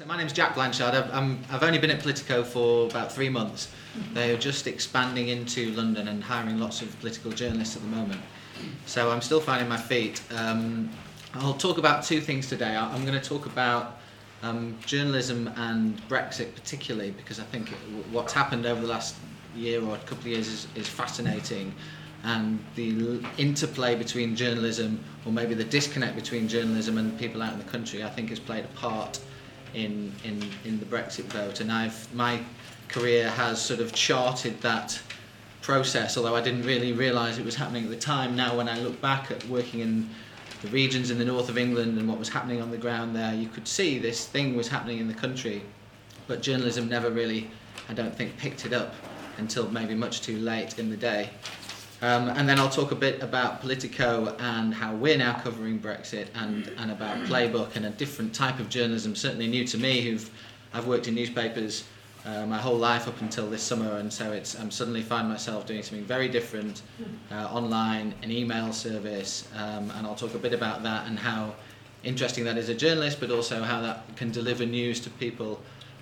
So my name's Jack Blanchard. I've, I'm, I've only been at Politico for about three months. They are just expanding into London and hiring lots of political journalists at the moment. So I'm still finding my feet. Um, I'll talk about two things today. I- I'm going to talk about um, journalism and Brexit particularly because I think it, what's happened over the last year or a couple of years is, is fascinating and the interplay between journalism or maybe the disconnect between journalism and people out in the country I think has played a part in, in, in the Brexit vote and I've, my career has sort of charted that process although I didn't really realise it was happening at the time now when I look back at working in the regions in the north of England and what was happening on the ground there, you could see this thing was happening in the country, but journalism never really, I don't think, picked it up until maybe much too late in the day. Um, and then I'll talk a bit about Politico and how we're now covering Brexit and, and about Playbook and a different type of journalism, certainly new to me, who've I've worked in newspapers uh, my whole life up until this summer, and so it's I'm suddenly find myself doing something very different uh, online, an email service, um, and I'll talk a bit about that and how interesting that is as a journalist, but also how that can deliver news to people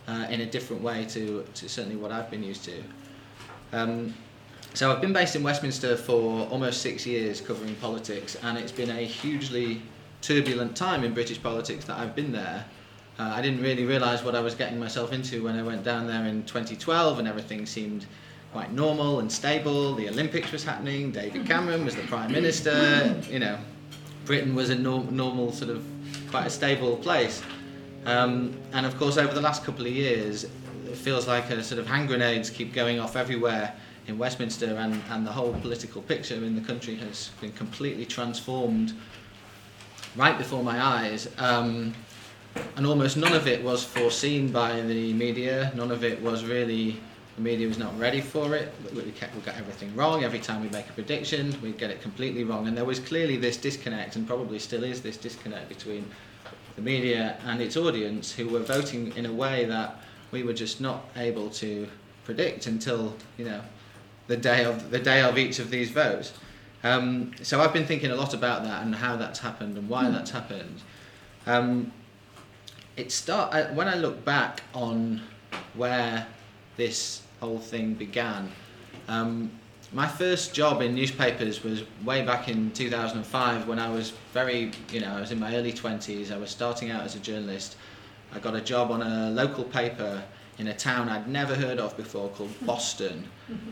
uh, in a different way to, to certainly what I've been used to. Um, so I've been based in Westminster for almost six years covering politics, and it's been a hugely turbulent time in British politics that I've been there. Uh, I didn't really realise what I was getting myself into when I went down there in 2012, and everything seemed quite normal and stable. The Olympics was happening. David Cameron was the prime minister. You know, Britain was a norm, normal sort of quite a stable place. Um, and of course, over the last couple of years, it feels like a sort of hand grenades keep going off everywhere in Westminster, and, and the whole political picture in the country has been completely transformed right before my eyes. Um, and almost none of it was foreseen by the media. None of it was really the media was not ready for it. We, we, kept, we got everything wrong. Every time we make a prediction, we get it completely wrong. And there was clearly this disconnect, and probably still is this disconnect between the media and its audience, who were voting in a way that we were just not able to predict until you know the day of the day of each of these votes. Um, so I've been thinking a lot about that and how that's happened and why that's happened. Um, it start I, when I look back on where this whole thing began. Um, my first job in newspapers was way back in 2005 when I was very, you know, I was in my early 20s. I was starting out as a journalist. I got a job on a local paper in a town I'd never heard of before called Boston.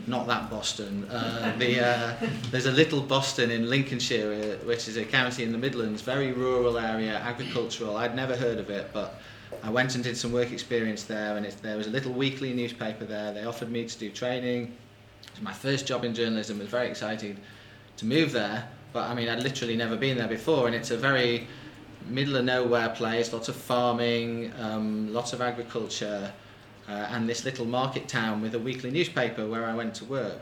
Not that Boston. Uh, the, uh, there's a little Boston in Lincolnshire, uh, which is a county in the Midlands, very rural area, agricultural. I'd never heard of it, but I went and did some work experience there, and there was a little weekly newspaper there. They offered me to do training. It was my first job in journalism. I was very excited to move there, but I mean, I'd literally never been there before, and it's a very middle of nowhere place, lots of farming, um, lots of agriculture uh, and this little market town with a weekly newspaper where I went to work.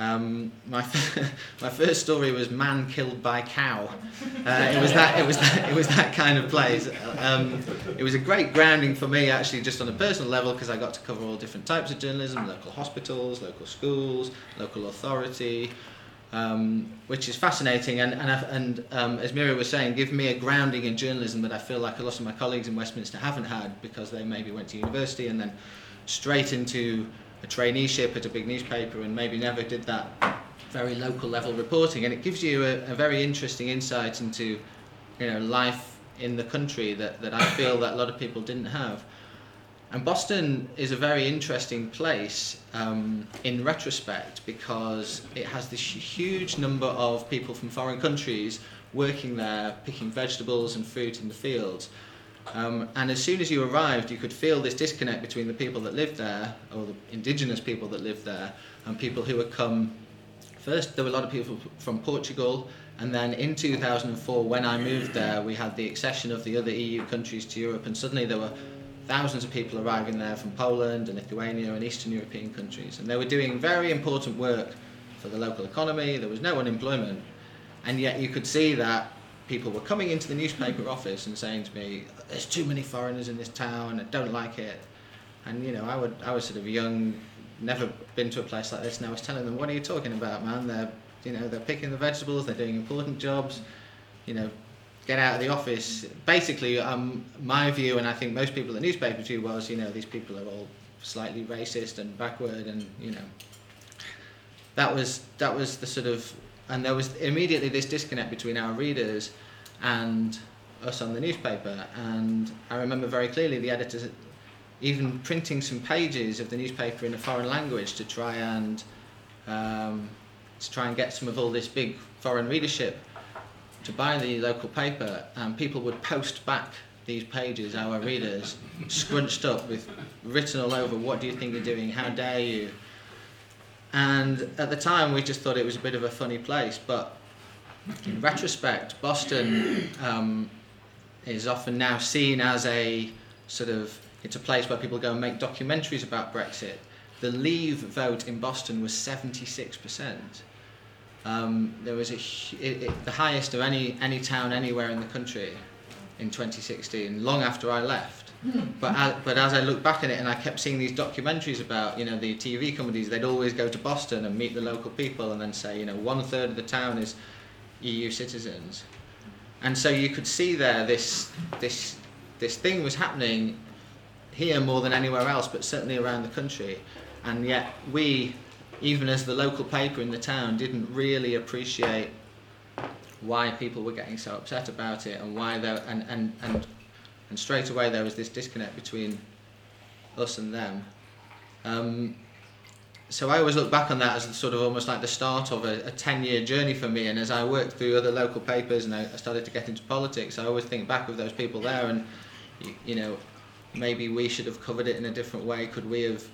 Um, my, my first story was man killed by cow. Uh, it was that it was that, it was that kind of place. Um, it was a great grounding for me actually, just on a personal level, because I got to cover all different types of journalism: local hospitals, local schools, local authority, um, which is fascinating. And and, and um, as Mira was saying, give me a grounding in journalism that I feel like a lot of my colleagues in Westminster haven't had because they maybe went to university and then straight into a traineeship at a big newspaper and maybe never did that very local level reporting. And it gives you a, a very interesting insight into you know life in the country that, that I feel that a lot of people didn't have. And Boston is a very interesting place um, in retrospect because it has this huge number of people from foreign countries working there, picking vegetables and fruit in the fields. Um, and as soon as you arrived, you could feel this disconnect between the people that lived there, or the indigenous people that lived there, and people who had come. First, there were a lot of people from Portugal, and then in 2004, when I moved there, we had the accession of the other EU countries to Europe, and suddenly there were thousands of people arriving there from Poland and Lithuania and Eastern European countries. And they were doing very important work for the local economy. There was no unemployment. And yet you could see that people were coming into the newspaper office and saying to me, there's too many foreigners in this town, I don't like it. And, you know, I, would, I was sort of young, never been to a place like this, and I was telling them, what are you talking about, man? They're, you know, they're picking the vegetables, they're doing important jobs, you know, get out of the office. Basically, um, my view, and I think most people at the newspaper view, was you know these people are all slightly racist and backward, and you know that was that was the sort of and there was immediately this disconnect between our readers and us on the newspaper. And I remember very clearly the editors even printing some pages of the newspaper in a foreign language to try and um, to try and get some of all this big foreign readership to buy the local paper, and people would post back these pages, our readers, scrunched up with written all over, what do you think you're doing, how dare you? And at the time, we just thought it was a bit of a funny place, but in retrospect, Boston um, is often now seen as a sort of, it's a place where people go and make documentaries about Brexit. The Leave vote in Boston was 76%. Um, there was a, it, it, the highest of any, any town anywhere in the country in 2016, long after I left. but, as, but as I look back at it and I kept seeing these documentaries about, you know, the TV companies, they'd always go to Boston and meet the local people and then say, you know, one third of the town is EU citizens. And so you could see there this, this, this thing was happening here more than anywhere else, but certainly around the country. And yet we, even as the local paper in the town, didn't really appreciate why people were getting so upset about it and why there and, and, and, and straight away there was this disconnect between us and them. Um, so I always look back on that as sort of almost like the start of a, a 10 year journey for me. And as I worked through other local papers and I, I started to get into politics, I always think back of those people there and, you, you know, maybe we should have covered it in a different way. Could we have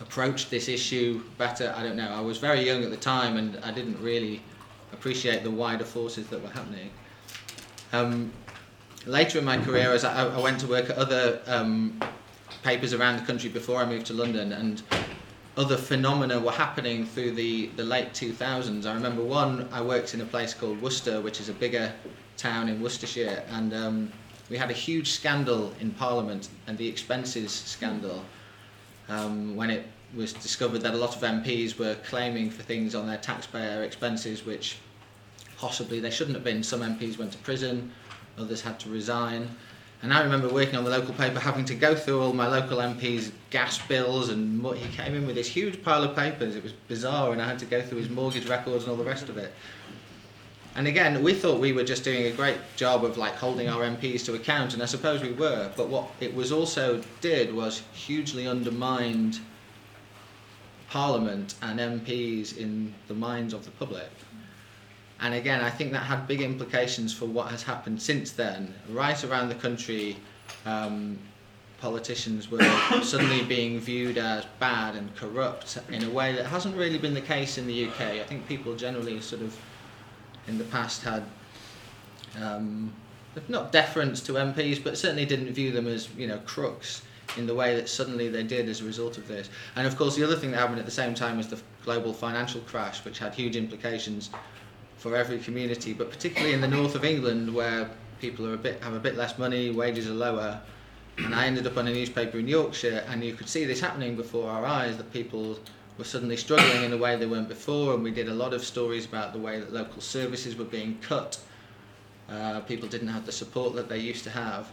approached this issue better. I don't know. I was very young at the time and I didn't really appreciate the wider forces that were happening. Um, later in my career, as I, I, went to work at other um, papers around the country before I moved to London, and other phenomena were happening through the, the late 2000s. I remember one, I worked in a place called Worcester, which is a bigger town in Worcestershire, and um, we had a huge scandal in Parliament, and the expenses scandal um, when it was discovered that a lot of MPs were claiming for things on their taxpayer expenses which possibly they shouldn't have been. Some MPs went to prison, others had to resign. And I remember working on the local paper, having to go through all my local MPs' gas bills, and he came in with this huge pile of papers. It was bizarre, and I had to go through his mortgage records and all the rest of it. And again, we thought we were just doing a great job of like holding our MPs to account, and I suppose we were. But what it was also did was hugely undermined Parliament and MPs in the minds of the public. And again, I think that had big implications for what has happened since then. Right around the country, um, politicians were suddenly being viewed as bad and corrupt in a way that hasn't really been the case in the UK. I think people generally sort of in the past had um, not deference to MPs, but certainly didn't view them as you know crooks in the way that suddenly they did as a result of this. And of course, the other thing that happened at the same time was the global financial crash, which had huge implications for every community, but particularly in the north of England, where people are a bit have a bit less money, wages are lower. And I ended up on a newspaper in Yorkshire, and you could see this happening before our eyes. That people were suddenly struggling in a way they weren't before, and we did a lot of stories about the way that local services were being cut. Uh, people didn't have the support that they used to have.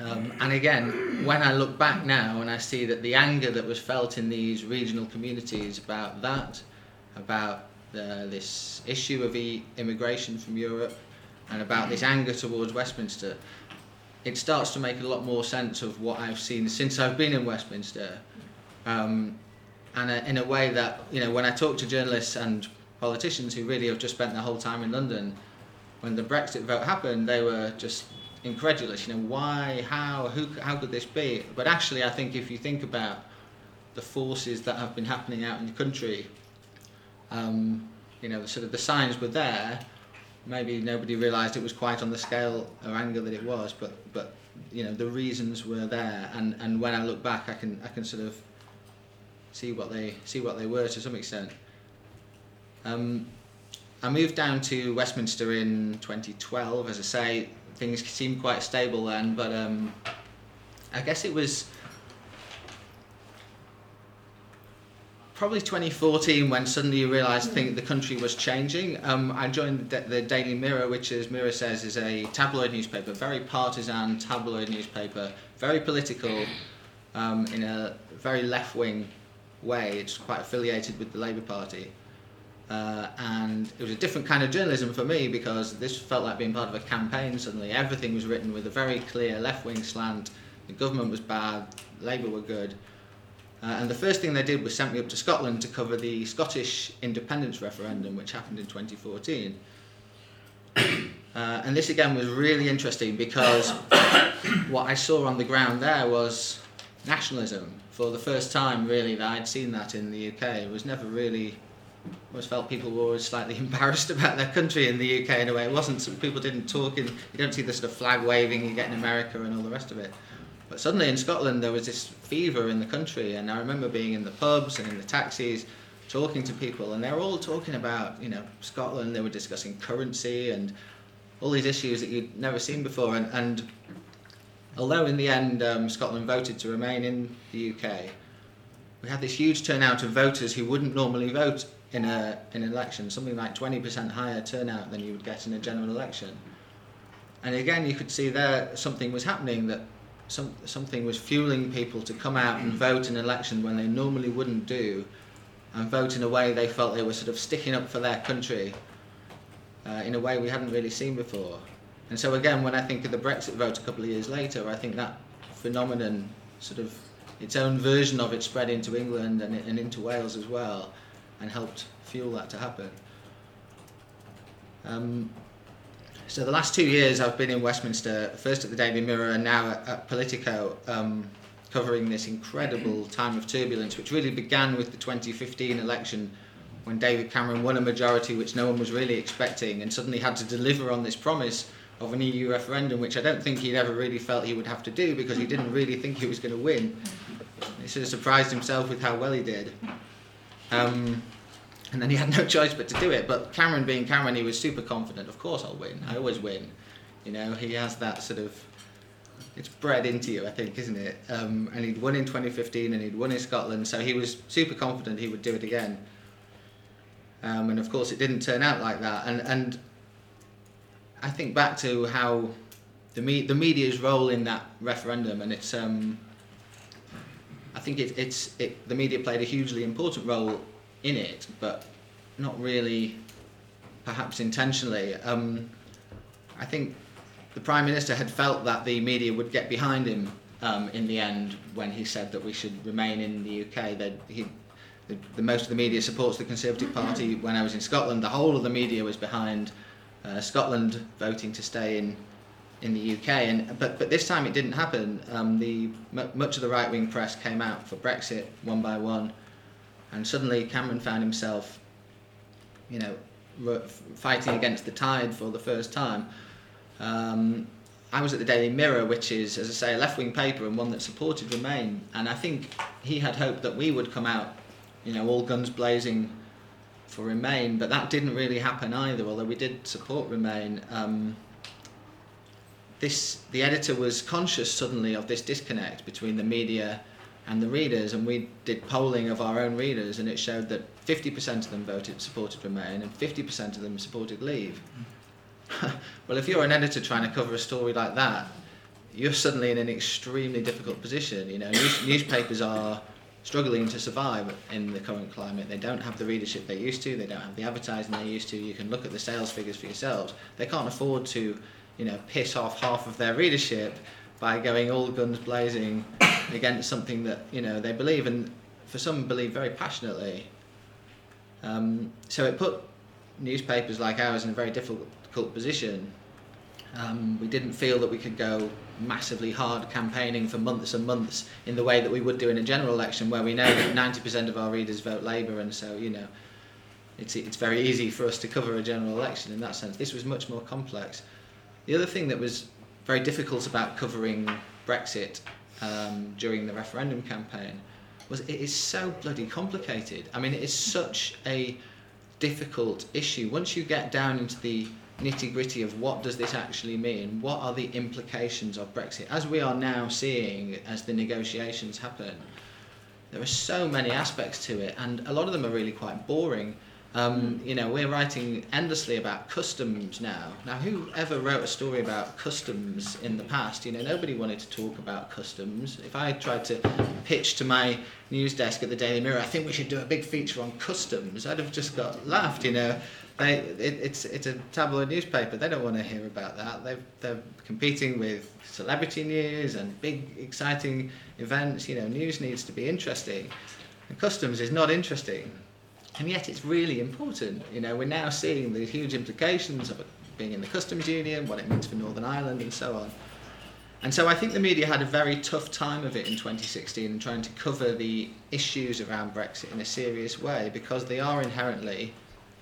Um, and again, when I look back now and I see that the anger that was felt in these regional communities about that, about the, this issue of e- immigration from Europe, and about this anger towards Westminster, it starts to make a lot more sense of what I've seen since I've been in Westminster. Um, and uh, in a way that you know when I talk to journalists and politicians who really have just spent their whole time in London, when the Brexit vote happened, they were just incredulous. You know, why, how, who, how could this be? But actually, I think if you think about the forces that have been happening out in the country, um, you know, sort of the signs were there. Maybe nobody realised it was quite on the scale or angle that it was, but but you know the reasons were there. And, and when I look back, I can I can sort of see what they see what they were to some extent. Um, I moved down to Westminster in 2012. As I say, things seemed quite stable then, but um, I guess it was probably 2014 when suddenly you realised the country was changing. Um, I joined the, the Daily Mirror, which, as Mira says, is a tabloid newspaper, very partisan tabloid newspaper, very political, um, in a very left-wing way. It's quite affiliated with the Labour Party. Uh, and it was a different kind of journalism for me because this felt like being part of a campaign suddenly. Everything was written with a very clear left wing slant. The government was bad, Labour were good. Uh, and the first thing they did was sent me up to Scotland to cover the Scottish independence referendum, which happened in 2014. Uh, and this again was really interesting because what I saw on the ground there was nationalism for the first time, really, that I'd seen that in the UK. It was never really always felt people were always slightly embarrassed about their country in the UK in a way. It wasn't, people didn't talk in, you don't see the sort of flag waving you get in America and all the rest of it. But suddenly in Scotland there was this fever in the country and I remember being in the pubs and in the taxis talking to people and they were all talking about, you know, Scotland, they were discussing currency and all these issues that you'd never seen before and, and although in the end um, Scotland voted to remain in the UK, we had this huge turnout of voters who wouldn't normally vote in, a, in an election, something like 20% higher turnout than you would get in a general election. And again, you could see there something was happening that some, something was fueling people to come out and vote in an election when they normally wouldn't do, and vote in a way they felt they were sort of sticking up for their country uh, in a way we hadn't really seen before. And so again, when I think of the Brexit vote a couple of years later, I think that phenomenon, sort of its own version of it, spread into England and, and into Wales as well and helped fuel that to happen. Um, so the last two years I've been in Westminster, first at the Daily Mirror and now at, at Politico, um, covering this incredible time of turbulence, which really began with the 2015 election when David Cameron won a majority which no one was really expecting and suddenly had to deliver on this promise of an EU referendum, which I don't think he'd ever really felt he would have to do because he didn't really think he was going to win. He sort of surprised himself with how well he did. Um, and then he had no choice but to do it. But Cameron, being Cameron, he was super confident. Of course, I'll win. I always win. You know, he has that sort of. It's bred into you, I think, isn't it? Um, and he'd won in 2015, and he'd won in Scotland, so he was super confident he would do it again. Um, and of course, it didn't turn out like that. And and I think back to how the me- the media's role in that referendum, and it's. Um, I think it, it's it, the media played a hugely important role in it, but not really, perhaps intentionally. Um, I think the Prime Minister had felt that the media would get behind him um, in the end when he said that we should remain in the UK. That he, the, the, most of the media supports the Conservative Party. When I was in Scotland, the whole of the media was behind uh, Scotland voting to stay in in the UK. And but but this time it didn't happen. Um, the m- much of the right wing press came out for Brexit one by one. And suddenly Cameron found himself, you know, fighting against the tide for the first time. Um, I was at the Daily Mirror, which is, as I say, a left-wing paper and one that supported Remain. And I think he had hoped that we would come out, you know, all guns blazing for Remain, but that didn't really happen either. Although we did support Remain. Um, this the editor was conscious suddenly of this disconnect between the media and the readers, and we did polling of our own readers, and it showed that 50% of them voted supported Remain and 50% of them supported Leave. well, if you're an editor trying to cover a story like that, you're suddenly in an extremely difficult position. You know, news, newspapers are struggling to survive in the current climate. They don't have the readership they used to. They don't have the advertising they used to. You can look at the sales figures for yourselves. They can't afford to, you know, piss off half of their readership by going all guns blazing against something that you know they believe and for some believe very passionately. Um, so it put newspapers like ours in a very difficult position. Um, we didn't feel that we could go massively hard campaigning for months and months in the way that we would do in a general election, where we know that 90% of our readers vote Labour, and so you know, it's it's very easy for us to cover a general election in that sense. This was much more complex. The other thing that was very difficult about covering Brexit um, during the referendum campaign was it is so bloody complicated. I mean, it is such a difficult issue. Once you get down into the nitty gritty of what does this actually mean, what are the implications of Brexit, as we are now seeing as the negotiations happen, there are so many aspects to it, and a lot of them are really quite boring. Um, you know, we're writing endlessly about customs now. Now, who ever wrote a story about customs in the past? You know, nobody wanted to talk about customs. If I tried to pitch to my news desk at the Daily Mirror, I think we should do a big feature on customs, I'd have just got laughed. You know, they, it, it's it's a tabloid newspaper. They don't want to hear about that. They're they're competing with celebrity news and big exciting events. You know, news needs to be interesting, and customs is not interesting and yet it's really important. You know, we're now seeing the huge implications of being in the customs union, what it means for Northern Ireland, and so on. And so I think the media had a very tough time of it in 2016 in trying to cover the issues around Brexit in a serious way because they are inherently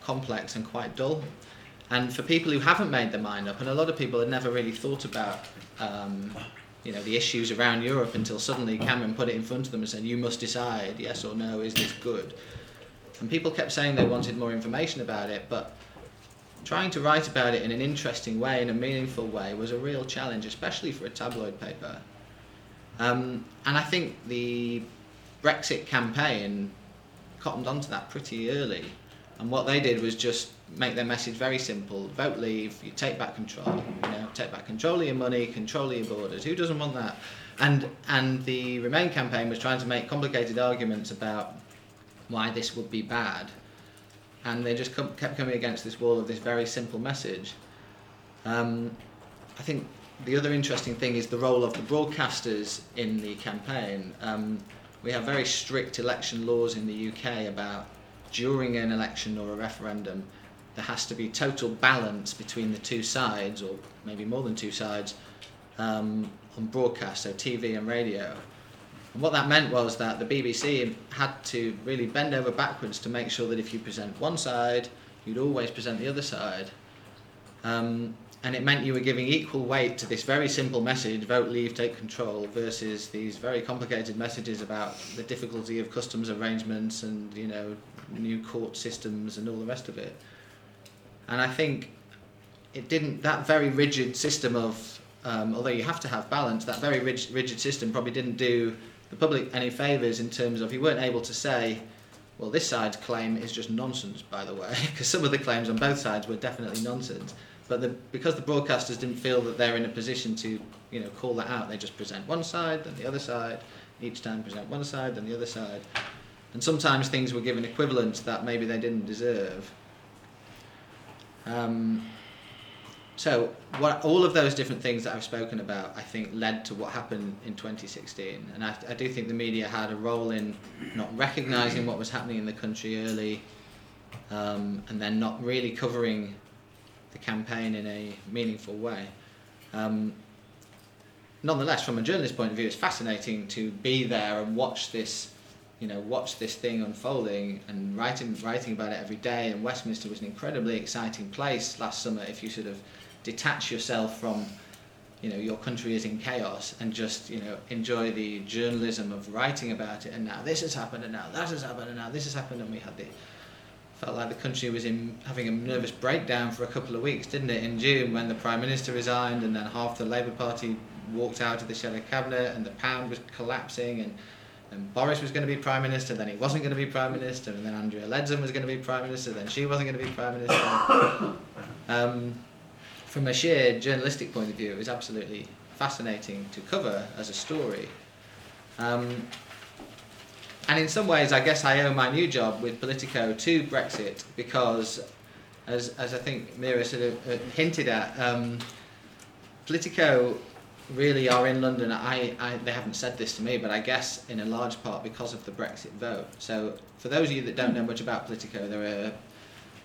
complex and quite dull. And for people who haven't made their mind up, and a lot of people had never really thought about um, you know, the issues around Europe until suddenly Cameron put it in front of them and said, you must decide, yes or no, is this good? And people kept saying they wanted more information about it, but trying to write about it in an interesting way, in a meaningful way, was a real challenge, especially for a tabloid paper. Um, and I think the Brexit campaign cottoned onto that pretty early. And what they did was just make their message very simple: vote leave, you take back control. You know, take back control of your money, control of your borders. Who doesn't want that? And and the Remain campaign was trying to make complicated arguments about why this would be bad. And they just com- kept coming against this wall of this very simple message. Um, I think the other interesting thing is the role of the broadcasters in the campaign. Um, we have very strict election laws in the UK about during an election or a referendum, there has to be total balance between the two sides, or maybe more than two sides, um, on broadcast, so TV and radio. And what that meant was that the BBC had to really bend over backwards to make sure that if you present one side, you'd always present the other side. Um, and it meant you were giving equal weight to this very simple message vote, leave, take control versus these very complicated messages about the difficulty of customs arrangements and you know new court systems and all the rest of it. And I think it didn't, that very rigid system of, um, although you have to have balance, that very rigid, rigid system probably didn't do the public any favours in terms of you weren't able to say, well, this side's claim is just nonsense, by the way, because some of the claims on both sides were definitely nonsense. But the, because the broadcasters didn't feel that they're in a position to, you know, call that out, they just present one side, then the other side. Each time present one side, then the other side. And sometimes things were given equivalents that maybe they didn't deserve. Um, so what, all of those different things that I've spoken about, I think, led to what happened in 2016. And I, I do think the media had a role in not recognising what was happening in the country early, um, and then not really covering the campaign in a meaningful way. Um, nonetheless, from a journalist point of view, it's fascinating to be there and watch this, you know, watch this thing unfolding and writing writing about it every day. And Westminster was an incredibly exciting place last summer. If you sort of detach yourself from you know your country is in chaos and just you know enjoy the journalism of writing about it and now this has happened and now that has happened and now this has happened and we had the felt like the country was in having a nervous breakdown for a couple of weeks didn't it in June when the prime minister resigned and then half the Labour Party walked out of the shadow cabinet and the pound was collapsing and and Boris was going to be prime minister, then he wasn't going to be prime minister, and then Andrea Leadsom was going to be prime minister, then she wasn't going to be prime minister. Um, from a sheer journalistic point of view, it was absolutely fascinating to cover as a story. Um, and in some ways, I guess I owe my new job with Politico to Brexit because, as, as I think Mira sort of uh, hinted at, um, Politico really are in London. I, I, they haven't said this to me, but I guess in a large part because of the Brexit vote. So, for those of you that don't know much about Politico, there are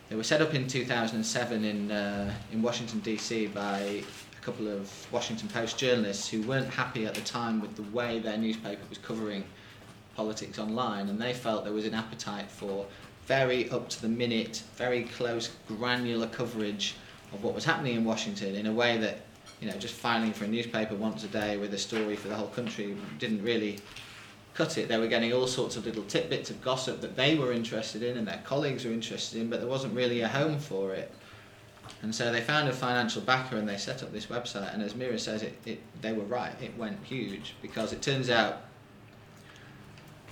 they were set up in 2007 in, uh, in Washington, D.C. by a couple of Washington Post journalists who weren't happy at the time with the way their newspaper was covering politics online, and they felt there was an appetite for very up to the minute, very close, granular coverage of what was happening in Washington in a way that, you know, just filing for a newspaper once a day with a story for the whole country didn't really cut it. They were getting all sorts of little tidbits of gossip that they were interested in and their colleagues were interested in, but there wasn't really a home for it. And so they found a financial backer and they set up this website. And as Mira says, it, it, they were right. It went huge because it turns out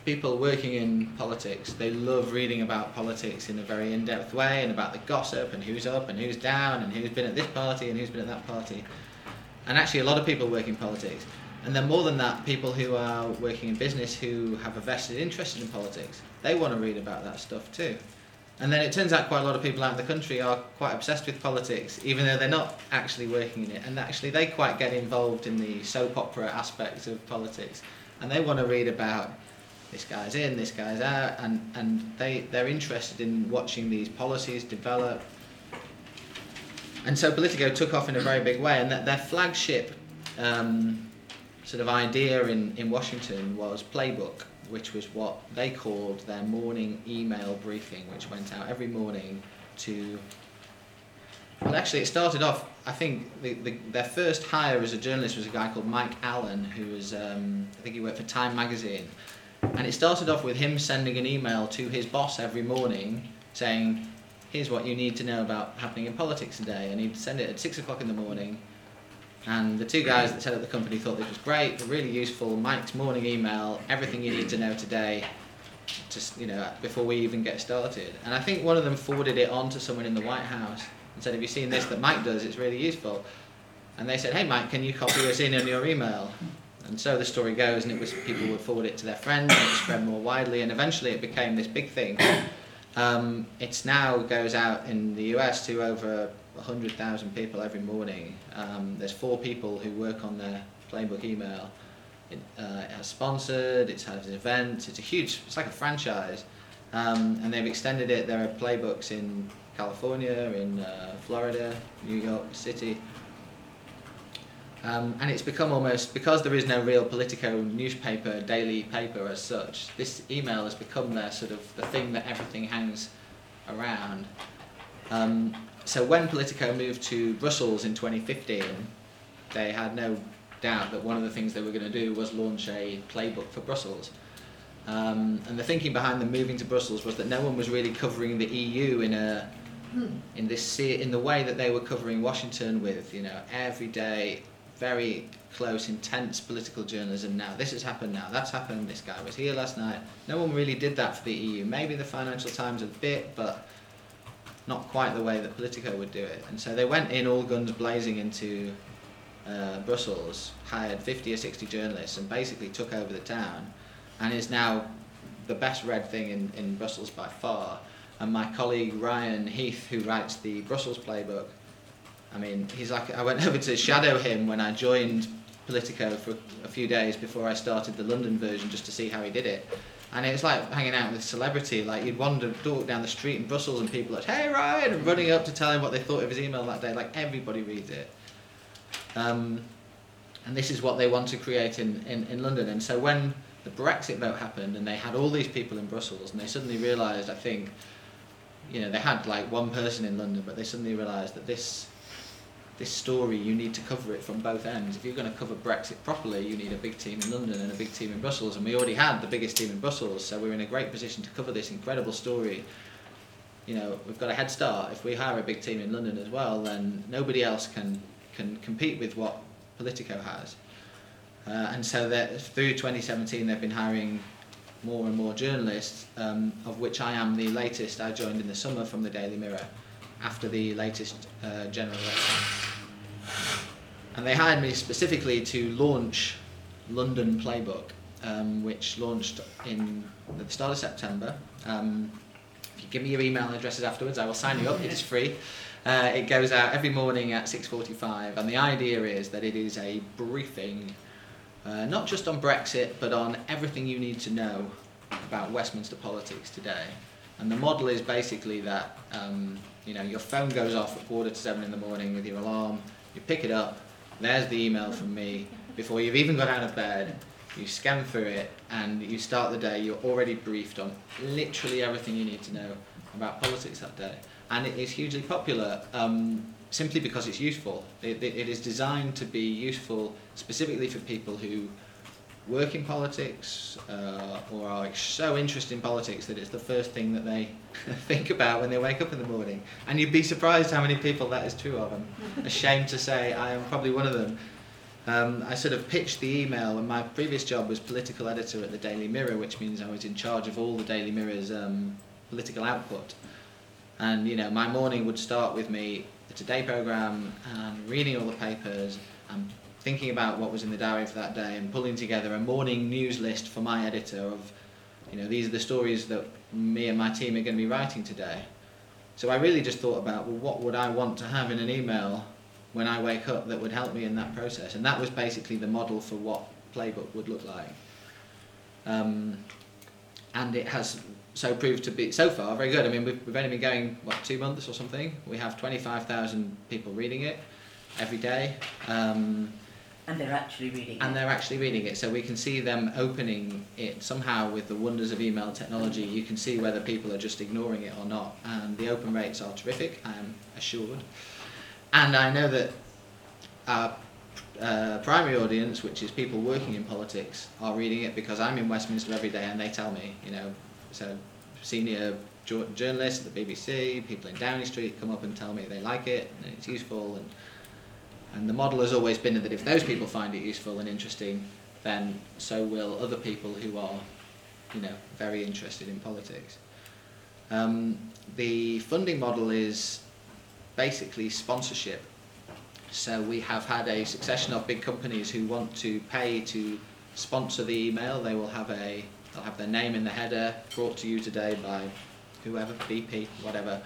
people working in politics, they love reading about politics in a very in-depth way and about the gossip and who's up and who's down and who's been at this party and who's been at that party. And actually, a lot of people work in politics. And then more than that, people who are working in business who have a vested interest in politics, they want to read about that stuff too. And then it turns out quite a lot of people out in the country are quite obsessed with politics, even though they're not actually working in it. And actually, they quite get involved in the soap opera aspects of politics. And they want to read about this guy's in, this guy's out, and, and they, they're interested in watching these policies develop. And so Politico took off in a very big way, and that their flagship um, sort of idea in, in Washington was Playbook which was what they called their morning email briefing, which went out every morning to. Well, actually, it started off. I think the, the, their first hire as a journalist was a guy called Mike Allen, who was um, I think he worked for Time magazine, and it started off with him sending an email to his boss every morning saying, "Here's what you need to know about happening in politics today," and he'd send it at six o'clock in the morning and the two guys that set up the company thought this was great, really useful. Mike's morning email, everything you need to know today, just you know, before we even get started. And I think one of them forwarded it on to someone in the White House and said, "Have you seen this that Mike does? It's really useful." And they said, "Hey, Mike, can you copy us in on your email?" And so the story goes, and it was people would forward it to their friends, and it spread more widely, and eventually it became this big thing. Um, now goes out in the US to over 100,000 people every morning. Um, there's four people who work on their playbook email. It, uh, it has sponsored, it has events, it's a huge, it's like a franchise. Um, and they've extended it. There are playbooks in California, in uh, Florida, New York City. Um, and it's become almost, because there is no real Politico newspaper, daily paper as such, this email has become their sort of the thing that everything hangs around. Um, so when Politico moved to Brussels in 2015, they had no doubt that one of the things they were going to do was launch a playbook for Brussels. Um, and the thinking behind them moving to Brussels was that no one was really covering the EU in a in this in the way that they were covering Washington with you know every day very close intense political journalism now. This has happened now. That's happened. This guy was here last night. No one really did that for the EU maybe the Financial Times a bit but not quite the way that Politico would do it. And so they went in all guns blazing into uh, Brussels, hired 50 or 60 journalists, and basically took over the town, and is now the best read thing in, in Brussels by far. And my colleague Ryan Heath, who writes the Brussels playbook, I mean, he's like, I went over to shadow him when I joined Politico for a few days before I started the London version just to see how he did it. And it's like hanging out with a celebrity. Like you'd wander down the street in Brussels and people are like, "Hey Ryan!" and running up to tell him what they thought of his email that day. Like everybody reads it. Um, and this is what they want to create in, in, in London. And so when the Brexit vote happened and they had all these people in Brussels and they suddenly realised, I think, you know, they had like one person in London, but they suddenly realised that this this story, you need to cover it from both ends. If you're going to cover Brexit properly, you need a big team in London and a big team in Brussels. And we already had the biggest team in Brussels, so we're in a great position to cover this incredible story. You know, we've got a head start. If we hire a big team in London as well, then nobody else can can compete with what Politico has. Uh, and so that through 2017, they've been hiring more and more journalists, um, of which I am the latest. I joined in the summer from the Daily Mirror after the latest uh, general election. And they hired me specifically to launch London Playbook, um, which launched in the start of September. Um, if you give me your email addresses afterwards, I will sign you up. It is free. Uh, it goes out every morning at 6:45, and the idea is that it is a briefing, uh, not just on Brexit, but on everything you need to know about Westminster politics today. And the model is basically that um, you know your phone goes off at quarter to seven in the morning with your alarm. You pick it up. There's the email from me. Before you've even got out of bed, you scan through it and you start the day. You're already briefed on literally everything you need to know about politics that day, and it is hugely popular. Um, simply because it's useful. It, it, it is designed to be useful specifically for people who work in politics uh, or are so interested in politics that it's the first thing that they think about when they wake up in the morning. And you'd be surprised how many people that is true of. I'm ashamed to say I am probably one of them. Um, I sort of pitched the email, and my previous job was political editor at the Daily Mirror, which means I was in charge of all the Daily Mirror's um, political output. And you know, my morning would start with me the Today program and reading all the papers and thinking about what was in the diary for that day and pulling together a morning news list for my editor of, you know, these are the stories that me and my team are going to be writing today. So I really just thought about, well, what would I want to have in an email when I wake up that would help me in that process? And that was basically the model for what Playbook would look like. Um, and it has so proved to be so far very good. I mean, we've, we've only been going what two months or something. We have twenty five thousand people reading it every day. Um, and they're actually reading it. and it. they're actually reading it, so we can see them opening it somehow with the wonders of email technology. You can see whether people are just ignoring it or not, and the open rates are terrific. I am assured, and I know that our uh, primary audience, which is people working in politics, are reading it because I'm in Westminster every day and they tell me, you know, so senior jo- journalists at the BBC, people in Downing Street come up and tell me they like it and it's useful and and the model has always been that if those people find it useful and interesting, then so will other people who are, you know, very interested in politics. Um, the funding model is basically sponsorship. So we have had a succession of big companies who want to pay to sponsor the email. They will have a they'll have their name in the header, brought to you today by whoever, BP, whatever,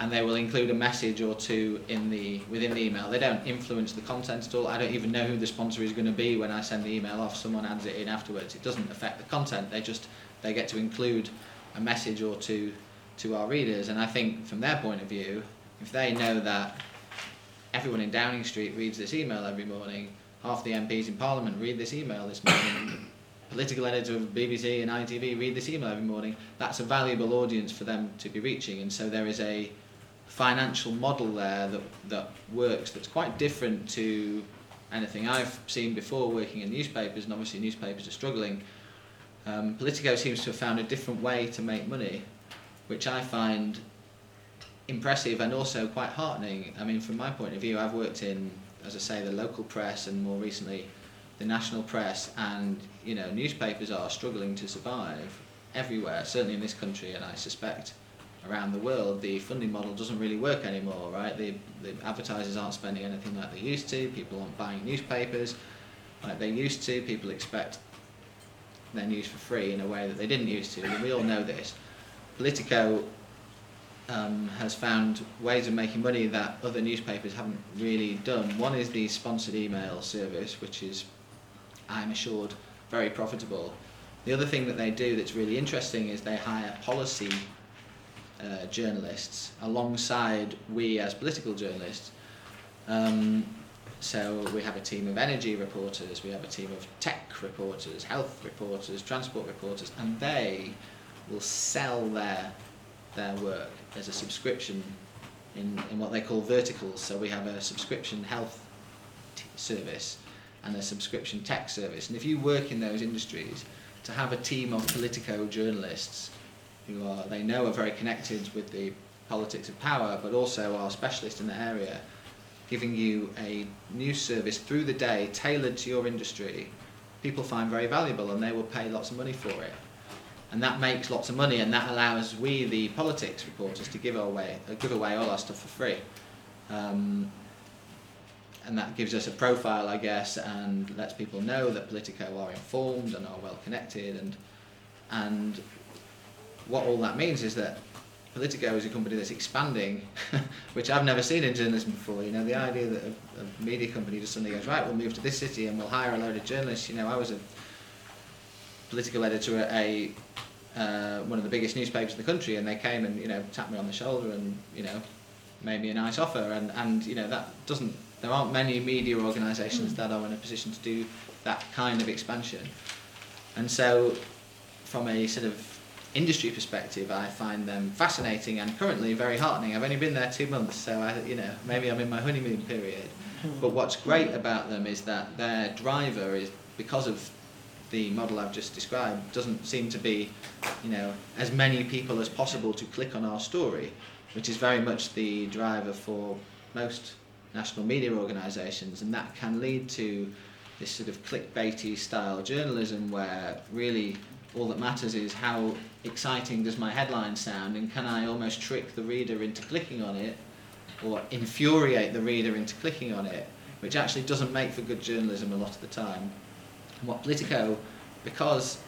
and they will include a message or two in the within the email. They don't influence the content at all. I don't even know who the sponsor is going to be when I send the email off. Someone adds it in afterwards. It doesn't affect the content. They just they get to include a message or two to our readers. And I think from their point of view, if they know that everyone in Downing Street reads this email every morning, half the MPs in Parliament read this email this morning. political editor of BBC and ITV read this email every morning. That's a valuable audience for them to be reaching, and so there is a financial model there that that works that's quite different to anything I've seen before working in newspapers, and obviously newspapers are struggling. Um, Politico seems to have found a different way to make money, which I find impressive and also quite heartening. I mean, from my point of view, I've worked in, as I say, the local press and more recently the national press, and you know, newspapers are struggling to survive everywhere, certainly in this country, and I suspect around the world, the funding model doesn't really work anymore, right? The, the advertisers aren't spending anything like they used to, people aren't buying newspapers like they used to, people expect their news for free in a way that they didn't used to, and we all know this. Politico um, has found ways of making money that other newspapers haven't really done. One is the sponsored email service, which is, I'm assured, very profitable. The other thing that they do that's really interesting is they hire policy uh, journalists alongside we as political journalists. Um, so we have a team of energy reporters, we have a team of tech reporters, health reporters, transport reporters, and they will sell their their work as a subscription in, in what they call verticals. So we have a subscription health service and a subscription tech service. And if you work in those industries, to have a team of Politico journalists who are they know are very connected with the politics of power, but also are specialists in the area, giving you a news service through the day tailored to your industry, people find very valuable and they will pay lots of money for it. And that makes lots of money and that allows we, the politics reporters, to give away, give away all our stuff for free. Um, and that gives us a profile, I guess, and lets people know that Politico are informed and are well connected. And, and what all that means is that Politico is a company that's expanding, which I've never seen in journalism before. You know, the idea that a, a media company just suddenly goes, right, we'll move to this city and we'll hire a load of journalists. You know, I was a political editor at a uh, one of the biggest newspapers in the country, and they came and you know tapped me on the shoulder and you know made me a nice offer, and and you know that doesn't. There aren't many media organisations that are in a position to do that kind of expansion, and so from a sort of industry perspective, I find them fascinating and currently very heartening. I've only been there two months, so I, you know, maybe I'm in my honeymoon period. Hmm. But what's great about them is that their driver is because of the model I've just described doesn't seem to be, you know, as many people as possible to click on our story, which is very much the driver for most national media organisations, and that can lead to this sort of clickbaity style journalism where really all that matters is how exciting does my headline sound and can I almost trick the reader into clicking on it or infuriate the reader into clicking on it, which actually doesn't make for good journalism a lot of the time. And what Politico, because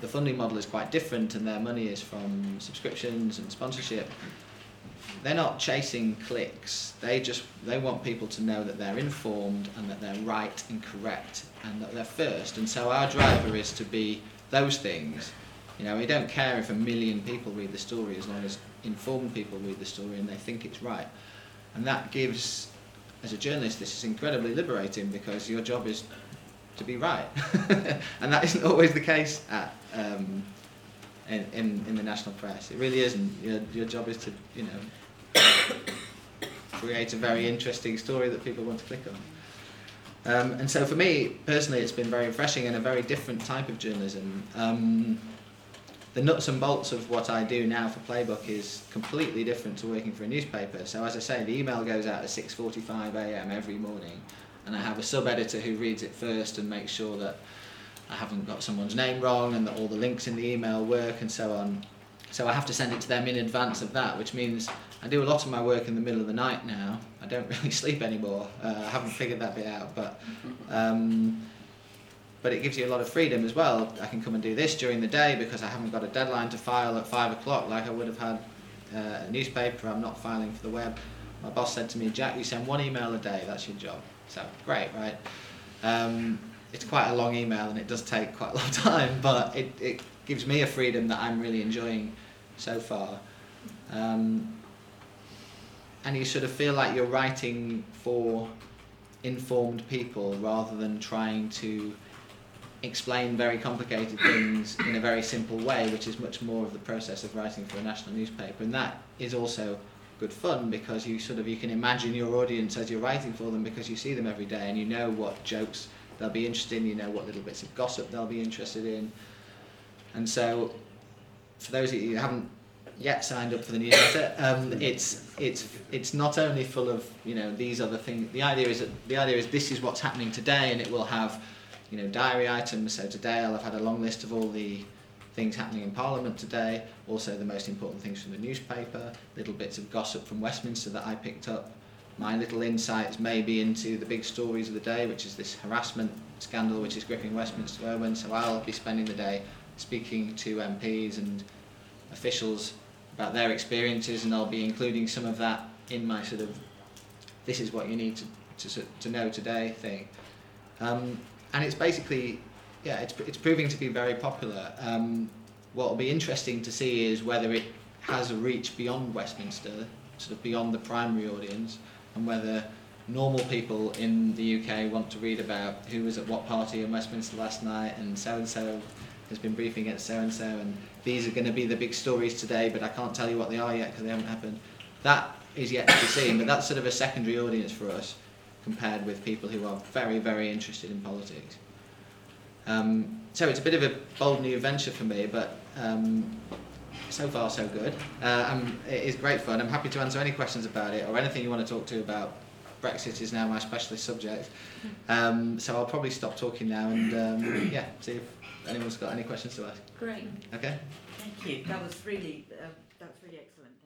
the funding model is quite different and their money is from subscriptions and sponsorship, they're not chasing clicks. They just they want people to know that they're informed and that they're right and correct and that they're first. And so our driver is to be those things. You know, we don't care if a million people read the story as long as informed people read the story and they think it's right. And that gives, as a journalist, this is incredibly liberating because your job is to be right. and that isn't always the case at, um, in, in, in the national press. It really isn't. Your, your job is to, you know, create a very interesting story that people want to click on. Um, and so for me, personally, it's been very refreshing and a very different type of journalism. Um, the nuts and bolts of what I do now for Playbook is completely different to working for a newspaper. So as I say, the email goes out at 6.45 a.m. every morning and I have a sub-editor who reads it first and makes sure that I haven't got someone's name wrong and that all the links in the email work and so on. So I have to send it to them in advance of that, which means I do a lot of my work in the middle of the night now. I don't really sleep anymore. Uh, I haven't figured that bit out, but um, but it gives you a lot of freedom as well. I can come and do this during the day because I haven't got a deadline to file at five o'clock like I would have had uh, a newspaper. I'm not filing for the web. My boss said to me, Jack, you send one email a day. That's your job. So great, right? Um, it's quite a long email and it does take quite a long time, but it, it gives me a freedom that I'm really enjoying so far. Um, and you sort of feel like you're writing for informed people rather than trying to explain very complicated things in a very simple way, which is much more of the process of writing for a national newspaper. And that is also good fun because you sort of you can imagine your audience as you're writing for them because you see them every day and you know what jokes they'll be interested in, you know what little bits of gossip they'll be interested in. And so for those of you who haven't yet signed up for the newsletter, um, it's it's it's not only full of you know these other things. The idea is that the idea is this is what's happening today, and it will have you know diary items. So today I'll have had a long list of all the things happening in Parliament today, also the most important things from the newspaper, little bits of gossip from Westminster that I picked up, my little insights maybe into the big stories of the day, which is this harassment scandal which is gripping Westminster. So I'll be spending the day speaking to MPs and officials about their experiences, and I'll be including some of that in my sort of this is what you need to, to, to know today thing. Um, and it's basically yeah, it's, it's proving to be very popular. Um, what will be interesting to see is whether it has a reach beyond Westminster, sort of beyond the primary audience, and whether normal people in the UK want to read about who was at what party in Westminster last night and so and so has been briefing at so and so and these are going to be the big stories today but I can't tell you what they are yet because they haven't happened. That is yet to be seen but that's sort of a secondary audience for us compared with people who are very very interested in politics. Um, so it's a bit of a bold new venture for me, but um, so far so good. Uh, it is great fun. I'm happy to answer any questions about it or anything you want to talk to about. Brexit is now my specialist subject. Um, so I'll probably stop talking now and um, yeah, see if anyone's got any questions to ask. Great. Okay. Thank you. That was really uh,